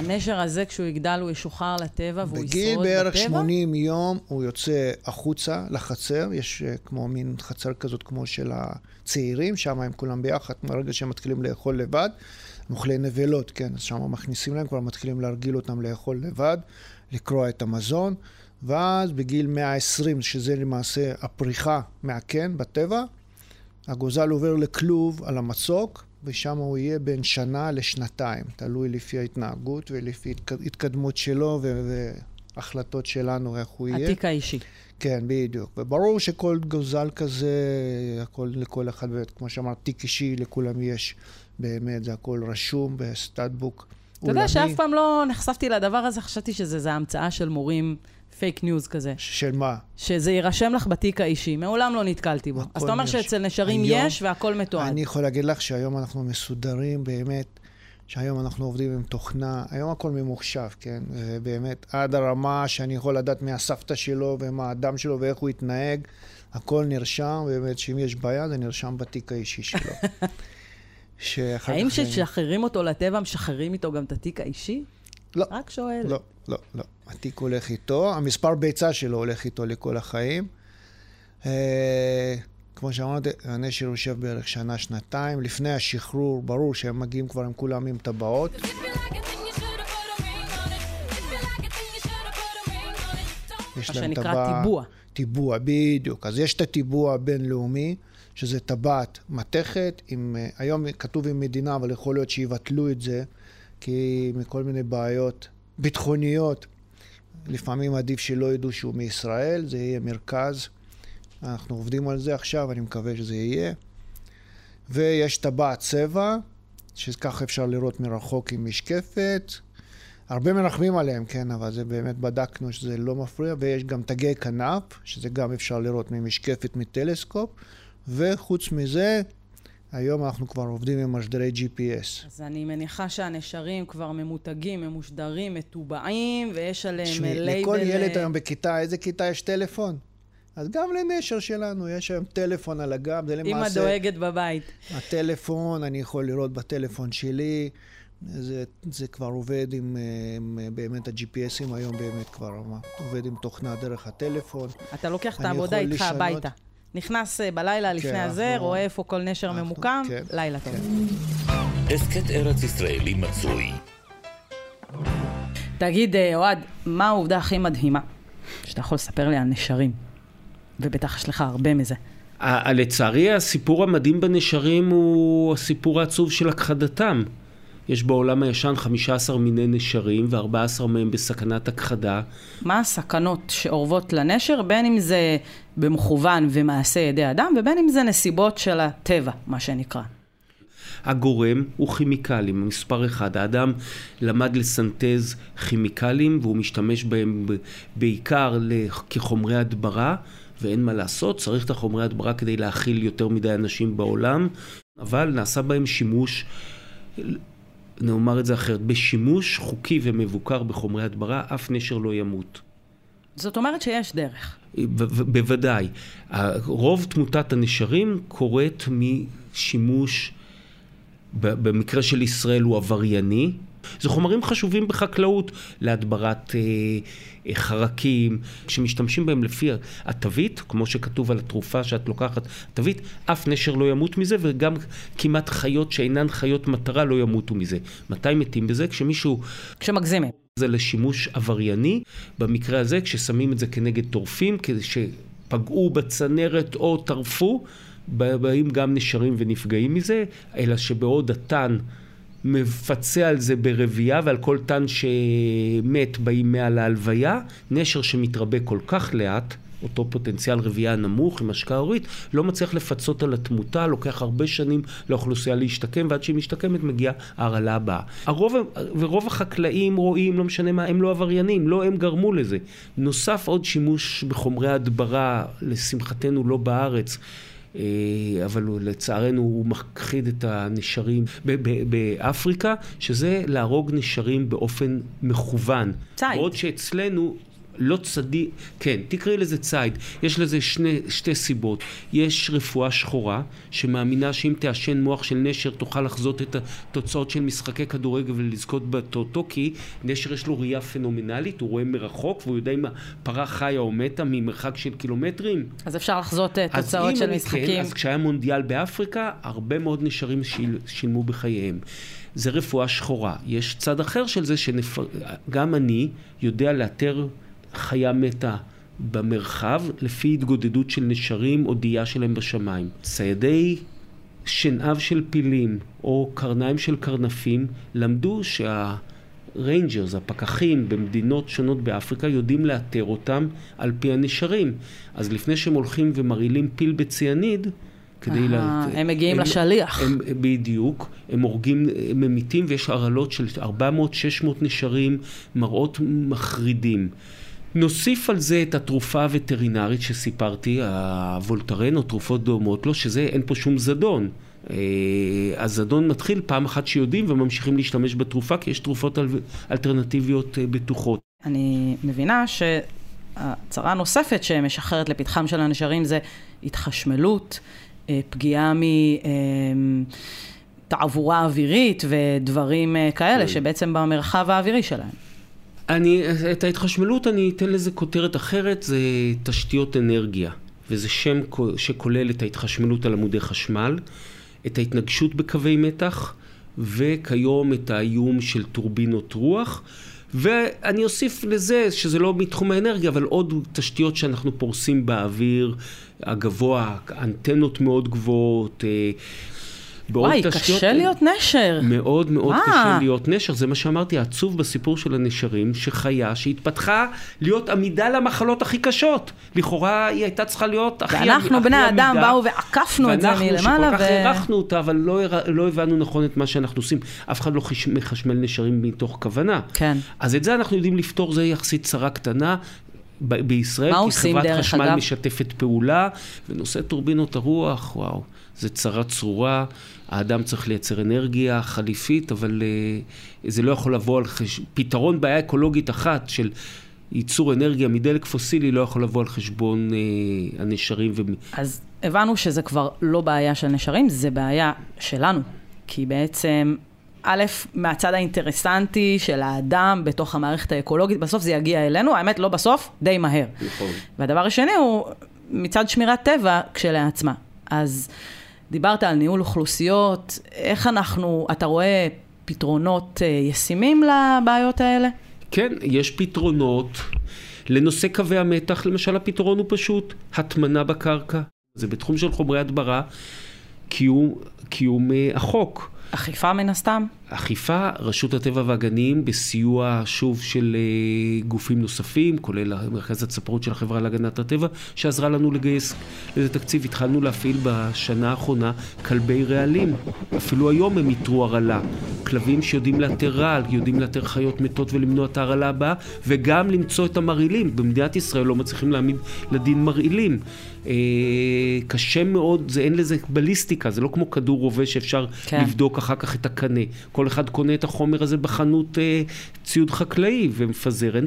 והנשר הזה, כשהוא יגדל, הוא ישוחרר לטבע והוא בגיל ישרוד בערך בטבע? 80 יום הוא יוצא החוצה לחצר, יש אה, כמו מין חצר כזאת כמו של הצעירים, שם הם כולם ביחד, מהרגע שהם מתחילים לאכול לבד, הם אוכלי נבלות, כן, אז שם מכניסים להם, כבר מתחילים להרגיל אותם לאכול לבד, לקרוע את המזון, ואז בגיל 120, שזה למעשה הפריחה מהקן בטבע, הגוזל עובר לכלוב על המצוק, ושם הוא יהיה בין שנה לשנתיים, תלוי לפי ההתנהגות ולפי התק- התקדמות שלו והחלטות שלנו איך הוא יהיה. התיק האישי. כן, בדיוק. וברור שכל גוזל כזה, הכל לכל אחד, באמת, כמו שאמרת, תיק אישי לכולם יש, באמת, זה הכל רשום ב studbook. אתה יודע שאף פעם לא נחשפתי לדבר הזה, חשבתי שזה זה המצאה של מורים fake news כזה. של מה? שזה יירשם לך בתיק האישי. מעולם לא נתקלתי בו. אז אתה אומר. שאצל נשרים היום- יש והכל מתועד. אני יכול להגיד לך שהיום אנחנו מסודרים באמת, שהיום אנחנו עובדים עם תוכנה, היום הכל ממוחשב, כן? ובאמת, עד הרמה שאני יכול לדעת מי הסבתא שלו ומה הדם שלו ואיך הוא התנהג, הכל נרשם, באמת שאם יש בעיה זה נרשם בתיק האישי שלו. שאחר האם כך- אה, כשמשחררים אותו לטבע, משחררים איתו גם את התיק האישי? לא. רק שואל. לא, לא, לא. התיק הולך איתו, המספר ביצה שלו הולך איתו לכל החיים. אה, כמו שאמרתי, הנשר יושב בערך שנה, שנתיים. לפני השחרור, ברור שהם מגיעים כבר עם כולם עם טבעות. יש מה להם שנקרא טיבוע. טיבוע, בדיוק. אז יש את הטיבוע הבינלאומי, שזה טבעת מתכת, עם, אה, היום כתוב עם מדינה, אבל יכול להיות שיבטלו את זה, כי מכל מיני בעיות ביטחוניות, לפעמים עדיף שלא ידעו שהוא מישראל, זה יהיה מרכז. אנחנו עובדים על זה עכשיו, אני מקווה שזה יהיה. ויש טבעת צבע, שככה אפשר לראות מרחוק עם משקפת. הרבה מרחמים עליהם, כן, אבל זה באמת בדקנו שזה לא מפריע, ויש גם תגי כנף, שזה גם אפשר לראות ממשקפת מטלסקופ, וחוץ מזה, היום אנחנו כבר עובדים עם משדרי GPS. אז אני מניחה שהנשרים כבר ממותגים, ממושדרים, מטובעים, ויש עליהם תשמעי, לייבל... לכל ילד אה, היום בכיתה, איזה כיתה יש טלפון? אז גם לנשר שלנו יש היום טלפון על הגב, זה אמא למעשה... דואגת בבית. הטלפון, אני יכול לראות בטלפון שלי, זה, זה כבר עובד עם, אה, עם אה, באמת ה-GPSים היום באמת כבר עובד עם תוכנה דרך הטלפון. אתה לוקח את העבודה איתך לשנות- הביתה. נכנס אה, בלילה לפני כן, הזה, אנחנו- רואה איפה כל נשר ממוקם, כן, לילה טוב. הסכת ארץ ישראלי מצוי. תגיד, אה, אוהד, מה העובדה הכי מדהימה שאתה יכול לספר לי על נשרים? ובטח יש לך הרבה מזה. לצערי, הסיפור המדהים בנשרים הוא הסיפור העצוב של הכחדתם. יש בעולם הישן 15 מיני נשרים ו-14 מהם בסכנת הכחדה. מה הסכנות שאורבות לנשר, בין אם זה במכוון ומעשה ידי אדם, ובין אם זה נסיבות של הטבע, מה שנקרא. הגורם הוא כימיקלים, מספר אחד. האדם למד לסנטז כימיקלים והוא משתמש בהם בעיקר כחומרי הדברה, ואין מה לעשות, צריך את החומרי הדברה כדי להכיל יותר מדי אנשים בעולם, אבל נעשה בהם שימוש, נאמר את זה אחרת, בשימוש חוקי ומבוקר בחומרי הדברה, אף נשר לא ימות. זאת אומרת שיש דרך. בוודאי. רוב תמותת הנשרים קורית משימוש, במקרה של ישראל הוא עברייני. זה חומרים חשובים בחקלאות, להדברת אה, אה, חרקים, כשמשתמשים בהם לפי התווית, כמו שכתוב על התרופה שאת לוקחת, תווית, אף נשר לא ימות מזה, וגם כמעט חיות שאינן חיות מטרה לא ימותו מזה. מתי מתים בזה? כשמישהו... כשמגזימים. זה לשימוש עברייני, במקרה הזה כששמים את זה כנגד טורפים, כדי שפגעו בצנרת או טרפו, באים גם נשרים ונפגעים מזה, אלא שבעוד התן מפצה על זה ברבייה, ועל כל תן שמת באים מעל ההלוויה, נשר שמתרבה כל כך לאט, אותו פוטנציאל רבייה נמוך עם השקעה הורית, לא מצליח לפצות על התמותה, לוקח הרבה שנים לאוכלוסייה להשתקם, ועד שהיא משתקמת מגיעה ההרעלה הבאה. הרוב, ורוב החקלאים רואים, לא משנה מה, הם לא עבריינים, לא הם גרמו לזה. נוסף עוד שימוש בחומרי הדברה, לשמחתנו לא בארץ. אה, אבל הוא, לצערנו הוא מכחיד את הנשרים ב- ב- באפריקה, שזה להרוג נשרים באופן מכוון. ציד. בעוד שאצלנו לא צדי... כן, תקראי לזה ציד. יש לזה שני, שתי סיבות. יש רפואה שחורה, שמאמינה שאם תעשן מוח של נשר תוכל לחזות את התוצאות של משחקי כדורגל ולזכות בטוטו, כי נשר יש לו ראייה פנומנלית, הוא רואה מרחוק, והוא יודע אם הפרה חיה או מתה ממרחק של קילומטרים. אז אפשר לחזות אה, אז תוצאות של אני- משחקים. כן, אז כשהיה מונדיאל באפריקה, הרבה מאוד נשרים שיל, שילמו בחייהם. זה רפואה שחורה. יש צד אחר של זה, שגם אני יודע לאתר חיה מתה במרחב לפי התגודדות של נשרים או דאייה שלהם בשמיים. ציידי שנהב של פילים או קרניים של קרנפים, למדו שה rangers, הפקחים במדינות שונות באפריקה, יודעים לאתר אותם על פי הנשרים. אז לפני שהם הולכים ומרעילים פיל בציאניד, כדי... אה, הם מגיעים לשליח. הם, בדיוק, הם הורגים, הם ממיתים ויש הרעלות של 400-600 נשרים, מראות מחרידים. נוסיף על זה את התרופה הווטרינרית שסיפרתי, הוולטרן או תרופות דומות לו, שזה אין פה שום זדון. אה, הזדון מתחיל פעם אחת שיודעים וממשיכים להשתמש בתרופה, כי יש תרופות אל... אלטרנטיביות אה, בטוחות. אני מבינה שהצרה הנוספת שמשחררת לפתחם של הנשרים זה התחשמלות, אה, פגיעה מתעבורה אווירית ודברים כאלה, כן. שבעצם במרחב האווירי שלהם. אני, את ההתחשמלות אני אתן לזה כותרת אחרת, זה תשתיות אנרגיה, וזה שם שכולל את ההתחשמלות על עמודי חשמל, את ההתנגשות בקווי מתח, וכיום את האיום של טורבינות רוח. ואני אוסיף לזה, שזה לא מתחום האנרגיה, אבל עוד תשתיות שאנחנו פורסים באוויר הגבוה, אנטנות מאוד גבוהות, אה, וואי, תשתיות... קשה להיות נשר. מאוד מאוד מה? קשה להיות נשר, זה מה שאמרתי, העצוב בסיפור של הנשרים, שחיה שהתפתחה להיות עמידה למחלות הכי קשות. לכאורה היא הייתה צריכה להיות הכי עמידה. ואנחנו בני אדם באו ועקפנו את זה מלמעלה. ואנחנו שכל כך הערכנו אותה, אבל לא, לא הבנו נכון את מה שאנחנו עושים. אף אחד לא מחשמל נשרים מתוך כוונה. כן. אז את זה אנחנו יודעים לפתור, זה יחסית צרה קטנה. בישראל, כי חברת חשמל אגב? משתפת פעולה, ונושא טורבינות הרוח, וואו, זה צרה צרורה. האדם צריך לייצר אנרגיה חליפית, אבל uh, זה לא יכול לבוא על חשבון... פתרון בעיה אקולוגית אחת של ייצור אנרגיה מדלק פוסילי לא יכול לבוא על חשבון uh, הנשרים. ו... אז הבנו שזה כבר לא בעיה של נשרים, זה בעיה שלנו. כי בעצם, א', מהצד האינטרסנטי של האדם בתוך המערכת האקולוגית, בסוף זה יגיע אלינו, האמת לא בסוף, די מהר. נכון. והדבר השני הוא מצד שמירת טבע כשלעצמה. אז... דיברת על ניהול אוכלוסיות, איך אנחנו, אתה רואה פתרונות אה, ישימים לבעיות האלה? כן, יש פתרונות. לנושא קווי המתח, למשל הפתרון הוא פשוט הטמנה בקרקע. זה בתחום של חומרי הדברה, קיום, קיום אה, החוק. אכיפה מן הסתם? אכיפה, רשות הטבע והגנים, בסיוע שוב של uh, גופים נוספים, כולל מרכז הצפרות של החברה להגנת הטבע, שעזרה לנו לגייס לזה תקציב. התחלנו להפעיל בשנה האחרונה כלבי רעלים. אפילו היום הם איתרו הרעלה. כלבים שיודעים לאתר רעל, יודעים לאתר חיות מתות ולמנוע את ההרעלה הבאה, וגם למצוא את המרעילים. במדינת ישראל לא מצליחים להעמיד לדין מרעילים. אה, קשה מאוד, זה, אין לזה בליסטיקה, זה לא כמו כדור רובה שאפשר כן. לבדוק אחר כך את הקנה. כל אחד קונה את החומר הזה בחנות אה, ציוד חקלאי ומפזר. אין,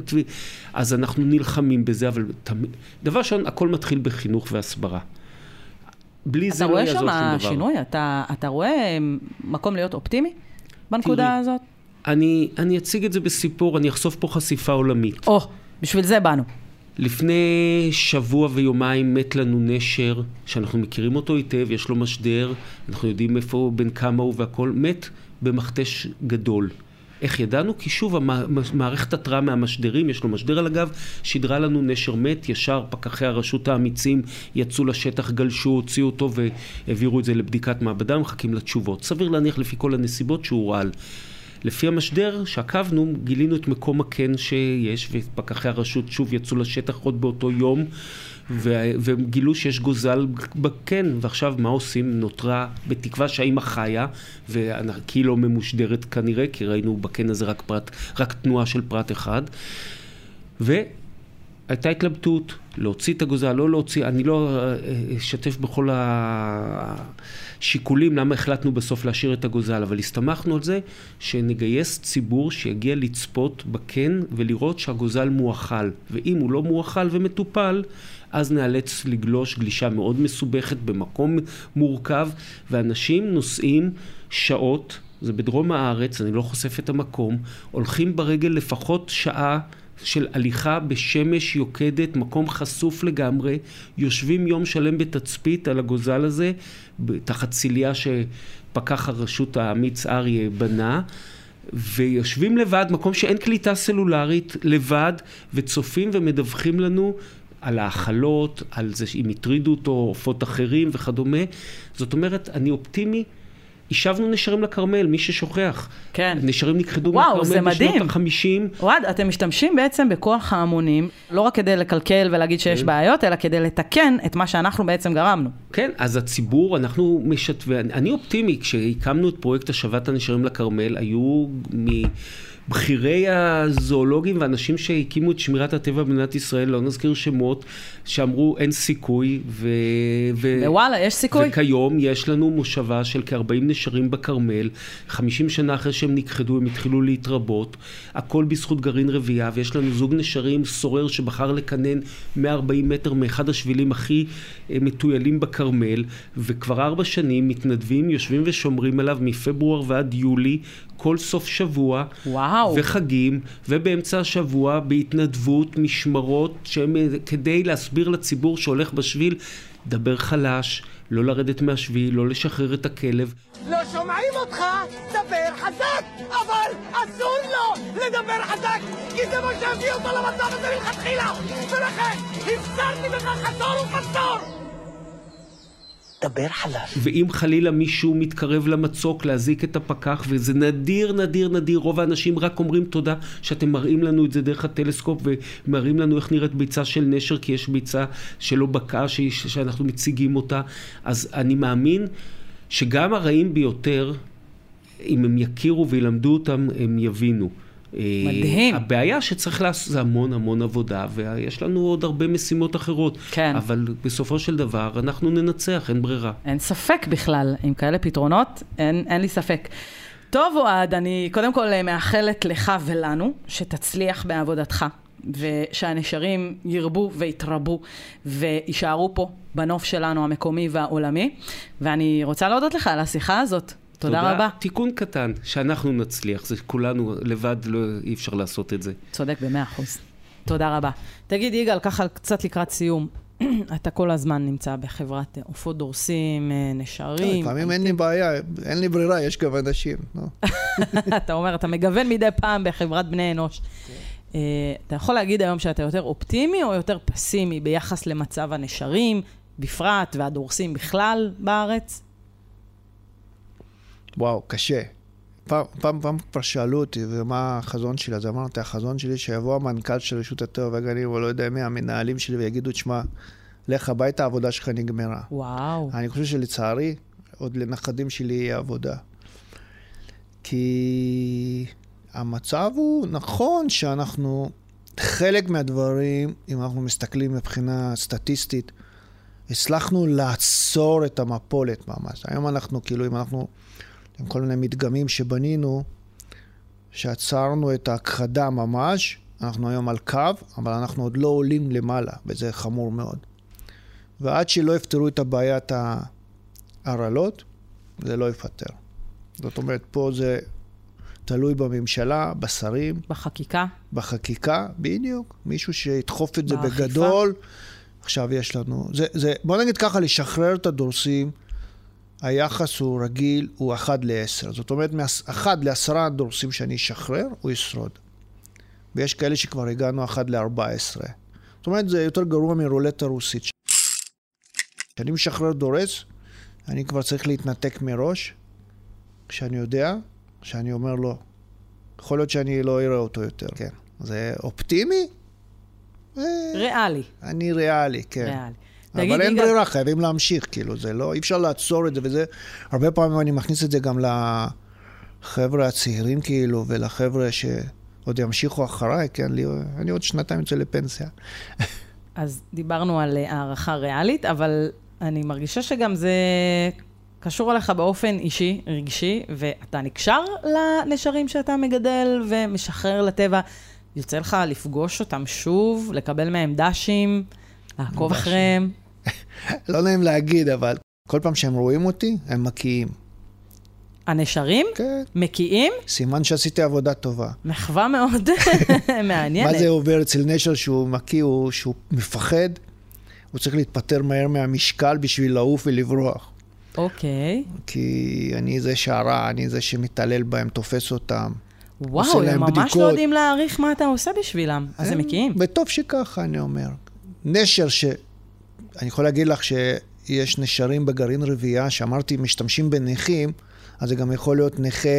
אז אנחנו נלחמים בזה, אבל תמיד, דבר ראשון, הכל מתחיל בחינוך והסברה. בלי זה לא יעזור שום דבר. אתה רואה שם שינוי? אתה, אתה רואה מקום להיות אופטימי בנקודה תראי, הזאת? אני, אני אציג את זה בסיפור, אני אחשוף פה חשיפה עולמית. או, בשביל זה באנו. לפני שבוע ויומיים מת לנו נשר, שאנחנו מכירים אותו היטב, יש לו משדר, אנחנו יודעים איפה, בין כמה הוא והכל, מת במכתש גדול. איך ידענו? כי שוב, מערכת התראה מהמשדרים, יש לו משדר על הגב, שידרה לנו נשר מת, ישר פקחי הרשות האמיצים יצאו לשטח, גלשו, הוציאו אותו והעבירו את זה לבדיקת מעבדה, מחכים לתשובות. סביר להניח לפי כל הנסיבות שהוא רעל. לפי המשדר שעקבנו, גילינו את מקום הקן שיש, ופקחי הרשות שוב יצאו לשטח עוד באותו יום, והם גילו שיש גוזל בקן, ועכשיו מה עושים? נותרה בתקווה שהאימא חיה, וכי לא ממושדרת כנראה, כי ראינו בקן הזה רק, פרט, רק תנועה של פרט אחד. ו... הייתה התלבטות, להוציא את הגוזל, לא להוציא, אני לא אה, אשתף בכל השיקולים למה החלטנו בסוף להשאיר את הגוזל, אבל הסתמכנו על זה שנגייס ציבור שיגיע לצפות בקן ולראות שהגוזל מואכל, ואם הוא לא מואכל ומטופל, אז נאלץ לגלוש גלישה מאוד מסובכת במקום מורכב, ואנשים נוסעים שעות, זה בדרום הארץ, אני לא חושף את המקום, הולכים ברגל לפחות שעה של הליכה בשמש יוקדת, מקום חשוף לגמרי, יושבים יום שלם בתצפית על הגוזל הזה, תחת ציליה שפקח הרשות האמיץ אריה בנה. ויושבים לבד, מקום שאין קליטה סלולרית, לבד, וצופים ומדווחים לנו על האכלות, על זה אם הטרידו אותו, עופות אחרים וכדומה. זאת אומרת, אני אופטימי. השבנו נשרים לכרמל, מי ששוכח. כן. נשרים נכחדו מהכרמל בשנות מדהים. ה-50. אוהד, אתם משתמשים בעצם בכוח ההמונים, לא רק כדי לקלקל ולהגיד שיש כן. בעיות, אלא כדי לתקן את מה שאנחנו בעצם גרמנו. כן, אז הציבור, אנחנו משתווה, אני אופטימי, כשהקמנו את פרויקט השבת הנשרים לכרמל, היו מבכירי הזואולוגים ואנשים שהקימו את שמירת הטבע במדינת ישראל, לא נזכיר שמות, שאמרו אין סיכוי, ו... ו... ווואלה, יש סיכוי? וכיום יש לנו מושבה של כ-40 נשרים בכרמל, 50 שנה אחרי שהם נכחדו הם התחילו להתרבות, הכל בזכות גרעין רבייה, ויש לנו זוג נשרים סורר שבחר לקנן 140 מטר מאחד השבילים הכי אה, מטוילים בכרמל, וכבר ארבע שנים מתנדבים, יושבים ושומרים עליו מפברואר ועד יולי, כל סוף שבוע, וואו. וחגים, ובאמצע השבוע בהתנדבות, משמרות, שהם אה, כדי להסביר לציבור שהולך בשביל, דבר חלש, לא לרדת מהשביל, לא לשחרר את הכלב. לא שומעים אותך, דבר חזק! אבל אסור לו לדבר חזק! כי זה מה שהביא אותו למצב הזה מלכתחילה! ולכן הפסרתי בך חצור ופסור! דבר חלש. ואם חלילה מישהו מתקרב למצוק להזיק את הפקח, וזה נדיר, נדיר, נדיר, רוב האנשים רק אומרים תודה שאתם מראים לנו את זה דרך הטלסקופ, ומראים לנו איך נראית ביצה של נשר, כי יש ביצה שלא בקעה, ש- שאנחנו מציגים אותה. אז אני מאמין שגם הרעים ביותר, אם הם יכירו וילמדו אותם, הם יבינו. מדהים. הבעיה שצריך לעשות זה המון המון עבודה, ויש לנו עוד הרבה משימות אחרות. כן. אבל בסופו של דבר אנחנו ננצח, אין ברירה. אין ספק בכלל, עם כאלה פתרונות, אין, אין לי ספק. טוב, אוהד, אני קודם כל אה, מאחלת לך ולנו שתצליח בעבודתך, ושהנשרים ירבו ויתרבו ויישארו פה בנוף שלנו המקומי והעולמי, ואני רוצה להודות לך על השיחה הזאת. תודה, רבה. תיקון קטן, שאנחנו נצליח, זה כולנו, לבד לא, אי אפשר לעשות את זה. צודק במאה אחוז. תודה רבה. תגיד, יגאל, ככה קצת לקראת סיום, אתה כל הזמן נמצא בחברת עופות דורסים, אה, נשרים. לפעמים אין לי בעיה, אין לי ברירה, יש גם אנשים. נו. אתה אומר, אתה מגוון מדי פעם בחברת בני אנוש. אה, אתה יכול להגיד היום שאתה יותר אופטימי או יותר פסימי ביחס למצב הנשרים, בפרט, והדורסים בכלל בארץ? וואו, קשה. פעם, פעם, פעם כבר שאלו אותי, ומה החזון שלי? אז אמרתי, החזון שלי שיבוא המנכ"ל של רשות הטבע והגנים, או לא יודע מי, המנהלים שלי, ויגידו, תשמע, לך הביתה, העבודה שלך נגמרה. וואו. אני חושב שלצערי, עוד לנכדים שלי יהיה עבודה. כי המצב הוא, נכון שאנחנו, חלק מהדברים, אם אנחנו מסתכלים מבחינה סטטיסטית, הצלחנו לעצור את המפולת ממש. היום אנחנו, כאילו, אם אנחנו, עם כל מיני מדגמים שבנינו, שעצרנו את ההכחדה ממש, אנחנו היום על קו, אבל אנחנו עוד לא עולים למעלה, וזה חמור מאוד. ועד שלא יפתרו את הבעיית ההרעלות, זה לא ייפתר. זאת אומרת, פה זה תלוי בממשלה, בשרים. בחקיקה. בחקיקה, בדיוק. מישהו שידחוף את זה באכיפה. בגדול. עכשיו יש לנו... זה, זה, בוא נגיד ככה, לשחרר את הדורסים, היחס הוא רגיל, הוא 1 ל-10. זאת אומרת, מ-1 ל-10 דורסים שאני אשחרר, הוא ישרוד. ויש כאלה שכבר הגענו 1 ל-14. זאת אומרת, זה יותר גרוע מרולטה רוסית. כשאני משחרר דורס, אני כבר צריך להתנתק מראש, כשאני יודע, שאני אומר לו, יכול להיות שאני לא אראה אותו יותר. כן. זה אופטימי? ריאלי. אני ריאלי, כן. ריאלי. אבל אין ברירה, חייבים להמשיך, כאילו, זה לא, אי אפשר לעצור את זה, וזה, הרבה פעמים אני מכניס את זה גם לחבר'ה הצעירים, כאילו, ולחבר'ה שעוד ימשיכו אחריי, כן, לי, אני עוד שנתיים יוצא לפנסיה. אז דיברנו על אה, הערכה ריאלית, אבל אני מרגישה שגם זה קשור אליך באופן אישי, רגשי, ואתה נקשר לנשרים שאתה מגדל ומשחרר לטבע. יוצא לך לפגוש אותם שוב, לקבל מהם דשים, לעקוב דשים. אחריהם. לא נעים להגיד, אבל כל פעם שהם רואים אותי, הם מקיאים. הנשרים? כן. מקיאים? סימן שעשיתי עבודה טובה. מחווה מאוד מעניינת. מה זה עובר אצל נשר שהוא מקיא, הוא, שהוא מפחד, הוא צריך להתפטר מהר מהמשקל בשביל לעוף ולברוח. אוקיי. כי אני זה שהרע, אני זה שמתעלל בהם, תופס אותם. וואו, הם ממש בדיקות. לא יודעים להעריך מה אתה עושה בשבילם. אז הם מקיאים. וטוב שככה, אני אומר. נשר ש... אני יכול להגיד לך שיש נשרים בגרעין רבייה, שאמרתי, משתמשים בנכים, אז זה גם יכול להיות נכה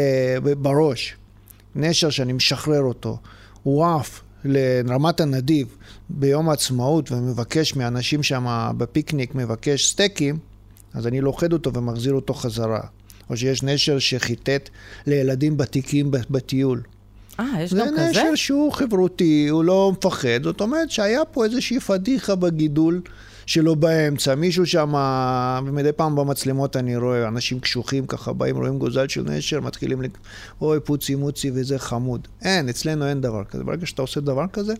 בראש. נשר שאני משחרר אותו, הוא עף לרמת הנדיב ביום העצמאות ומבקש מאנשים שם בפיקניק, מבקש סטייקים, אז אני לוכד אותו ומחזיר אותו חזרה. או שיש נשר שחיטט לילדים בתיקים בטיול. אה, יש גם כזה? זה נשר שהוא חברותי, הוא לא מפחד. זאת אומרת שהיה פה איזושהי פדיחה בגידול שלו באמצע. מישהו שם, ומדי פעם במצלמות אני רואה אנשים קשוחים ככה באים, רואים גוזל של נשר, מתחילים ל... אוי, פוצי מוצי וזה חמוד. אין, אצלנו אין דבר כזה. ברגע שאתה עושה דבר כזה,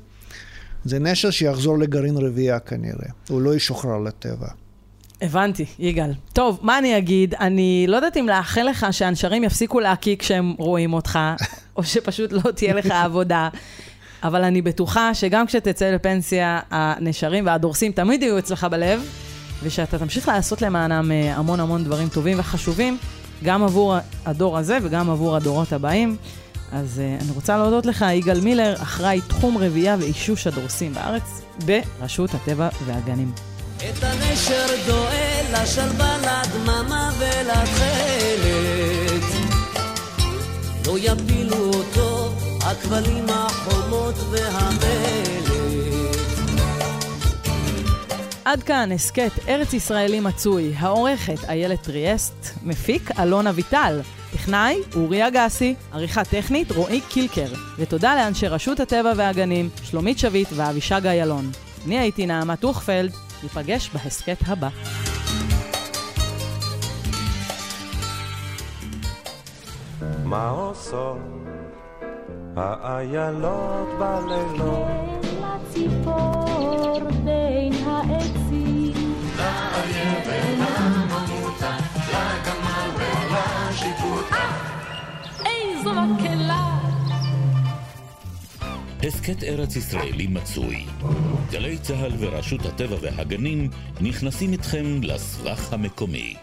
זה נשר שיחזור לגרעין רבייה כנראה. הוא לא ישוחרר לטבע. הבנתי, יגאל. טוב, מה אני אגיד? אני לא יודעת אם לאחל לך שהנשרים יפסיקו להקיא כשהם רואים אותך, או שפשוט לא תהיה לך עבודה. אבל אני בטוחה שגם כשתצא לפנסיה, הנשרים והדורסים תמיד יהיו אצלך בלב, ושאתה תמשיך לעשות למענם אה, המון המון דברים טובים וחשובים, גם עבור הדור הזה וגם עבור הדורות הבאים. אז uh, אני רוצה להודות לך, יגאל מילר, אחראי תחום רבייה ואישוש הדורסים בארץ, ברשות הטבע והגנים. את הנשר דואל לשלווה, לדממה ולתכלת. לא יפילו אותו הכבלים, החומות והמלט. עד כאן הסכת ארץ ישראלי מצוי, העורכת איילת טריאסט, מפיק אלון אביטל, טכנאי אורי אגסי, עריכה טכנית רועי קילקר, ותודה לאנשי רשות הטבע והגנים, שלומית שביט ואבישג איילון. אני הייתי נעמה טוכפלד, ניפגש בהסכת הבא. מה עושות האיילות בלילות? לציפור בין העצים. לאריה ולממותה, לגמל ולשיפוטה. איזו מקהלה! הסכת ארץ ישראלי מצוי. גלי צה"ל ורשות הטבע והגנים נכנסים איתכם לסבך המקומי.